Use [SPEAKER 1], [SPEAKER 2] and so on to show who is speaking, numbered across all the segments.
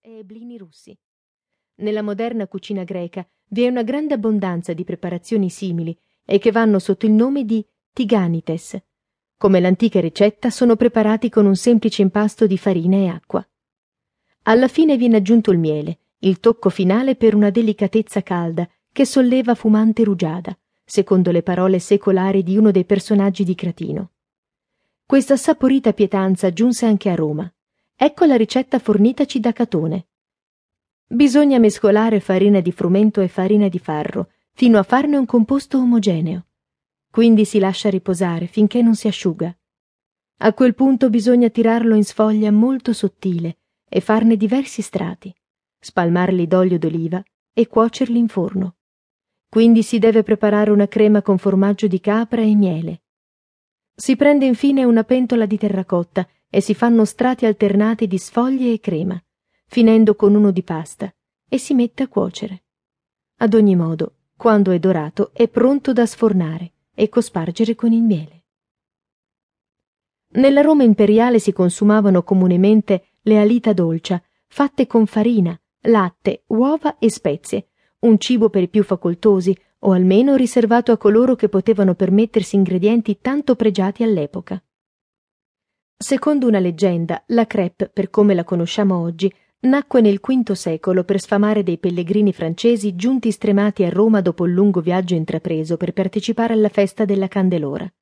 [SPEAKER 1] e blini russi. Nella moderna cucina greca vi è una grande abbondanza di preparazioni simili e che vanno sotto il nome di tiganites. Come l'antica ricetta sono preparati con un semplice impasto di farina e acqua. Alla fine viene aggiunto il miele, il tocco finale per una delicatezza calda che solleva fumante rugiada, secondo le parole secolari di uno dei personaggi di Cratino. Questa saporita pietanza giunse anche a Roma. Ecco la ricetta fornitaci da Catone. Bisogna mescolare farina di frumento e farina di farro, fino a farne un composto omogeneo. Quindi si lascia riposare finché non si asciuga. A quel punto bisogna tirarlo in sfoglia molto sottile e farne diversi strati, spalmarli d'olio d'oliva e cuocerli in forno. Quindi si deve preparare una crema con formaggio di capra e miele. Si prende infine una pentola di terracotta e si fanno strati alternati di sfoglie e crema, finendo con uno di pasta, e si mette a cuocere. Ad ogni modo, quando è dorato, è pronto da sfornare e cospargere con il miele. Nella Roma imperiale si consumavano comunemente le alita dolcia, fatte con farina, latte, uova e spezie, un cibo per i più facoltosi, o almeno riservato a coloro che potevano permettersi ingredienti tanto pregiati all'epoca. Secondo una leggenda, la crepe, per come la conosciamo oggi, nacque nel V secolo per sfamare dei pellegrini francesi giunti stremati a Roma dopo il lungo viaggio intrapreso per partecipare alla festa della Candelora.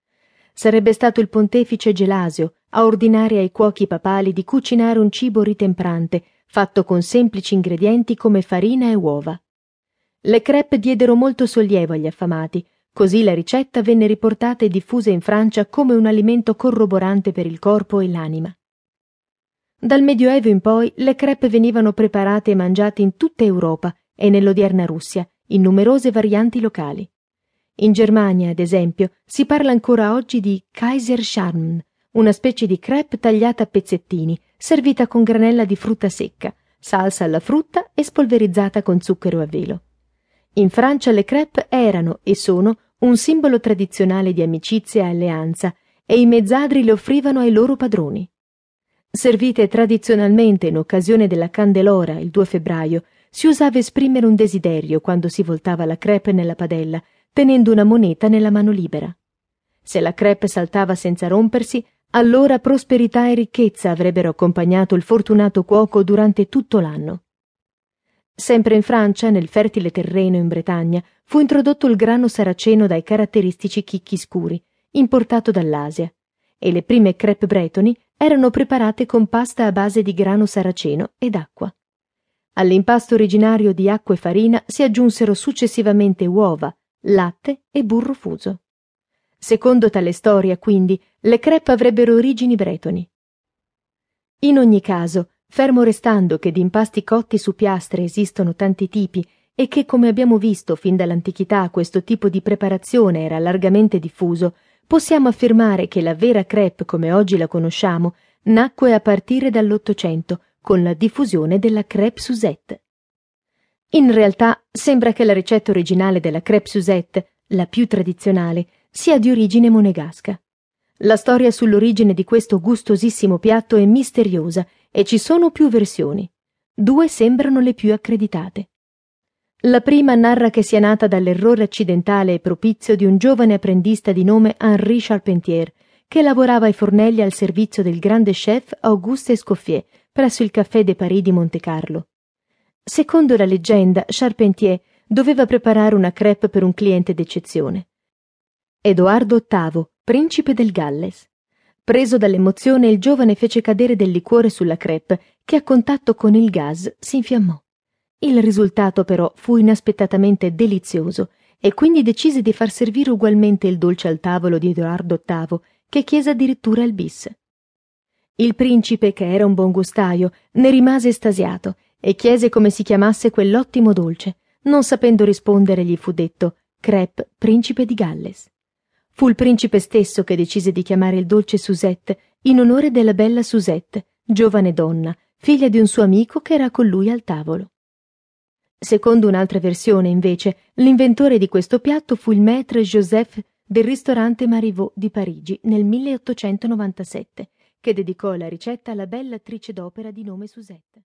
[SPEAKER 1] Sarebbe stato il pontefice Gelasio a ordinare ai cuochi papali di cucinare un cibo ritemprante, fatto con semplici ingredienti come farina e uova. Le crepe diedero molto sollievo agli affamati, così la ricetta venne riportata e diffusa in Francia come un alimento corroborante per il corpo e l'anima. Dal Medioevo in poi le crepe venivano preparate e mangiate in tutta Europa e nell'odierna Russia, in numerose varianti locali. In Germania, ad esempio, si parla ancora oggi di Kaiserscharm, una specie di crepe tagliata a pezzettini, servita con granella di frutta secca, salsa alla frutta e spolverizzata con zucchero a velo. In Francia le crêpe erano e sono un simbolo tradizionale di amicizia e alleanza e i mezzadri le offrivano ai loro padroni. Servite tradizionalmente in occasione della Candelora il 2 febbraio, si usava esprimere un desiderio quando si voltava la crepe nella padella, tenendo una moneta nella mano libera. Se la crepe saltava senza rompersi, allora prosperità e ricchezza avrebbero accompagnato il fortunato cuoco durante tutto l'anno. Sempre in Francia, nel fertile terreno in Bretagna, fu introdotto il grano saraceno dai caratteristici chicchi scuri, importato dall'Asia, e le prime crepe bretoni erano preparate con pasta a base di grano saraceno ed acqua. All'impasto originario di acqua e farina si aggiunsero successivamente uova, latte e burro fuso. Secondo tale storia, quindi, le crepe avrebbero origini bretoni. In ogni caso, Fermo restando che di impasti cotti su piastre esistono tanti tipi e che, come abbiamo visto fin dall'antichità, questo tipo di preparazione era largamente diffuso, possiamo affermare che la vera crepe, come oggi la conosciamo, nacque a partire dall'Ottocento, con la diffusione della crepe Suzette. In realtà sembra che la ricetta originale della crepe Suzette, la più tradizionale, sia di origine monegasca. La storia sull'origine di questo gustosissimo piatto è misteriosa e ci sono più versioni. Due sembrano le più accreditate. La prima narra che sia nata dall'errore accidentale e propizio di un giovane apprendista di nome Henri Charpentier, che lavorava ai fornelli al servizio del grande chef Auguste Escoffier presso il Café de Paris di Monte Carlo. Secondo la leggenda, Charpentier doveva preparare una crepe per un cliente d'eccezione. Edoardo VIII, principe del Galles. Preso dall'emozione, il giovane fece cadere del liquore sulla crepe, che a contatto con il gas si infiammò. Il risultato, però, fu inaspettatamente delizioso, e quindi decise di far servire ugualmente il dolce al tavolo di Edoardo VIII, che chiese addirittura il bis. Il principe, che era un buon gustaio, ne rimase estasiato e chiese come si chiamasse quell'ottimo dolce. Non sapendo rispondere, gli fu detto crepe principe di Galles. Fu il principe stesso che decise di chiamare il dolce Susette in onore della bella Susette, giovane donna, figlia di un suo amico che era con lui al tavolo. Secondo un'altra versione, invece, l'inventore di questo piatto fu il maître Joseph del ristorante Marivaux di Parigi nel 1897, che dedicò la ricetta alla bella attrice d'opera di nome Susette.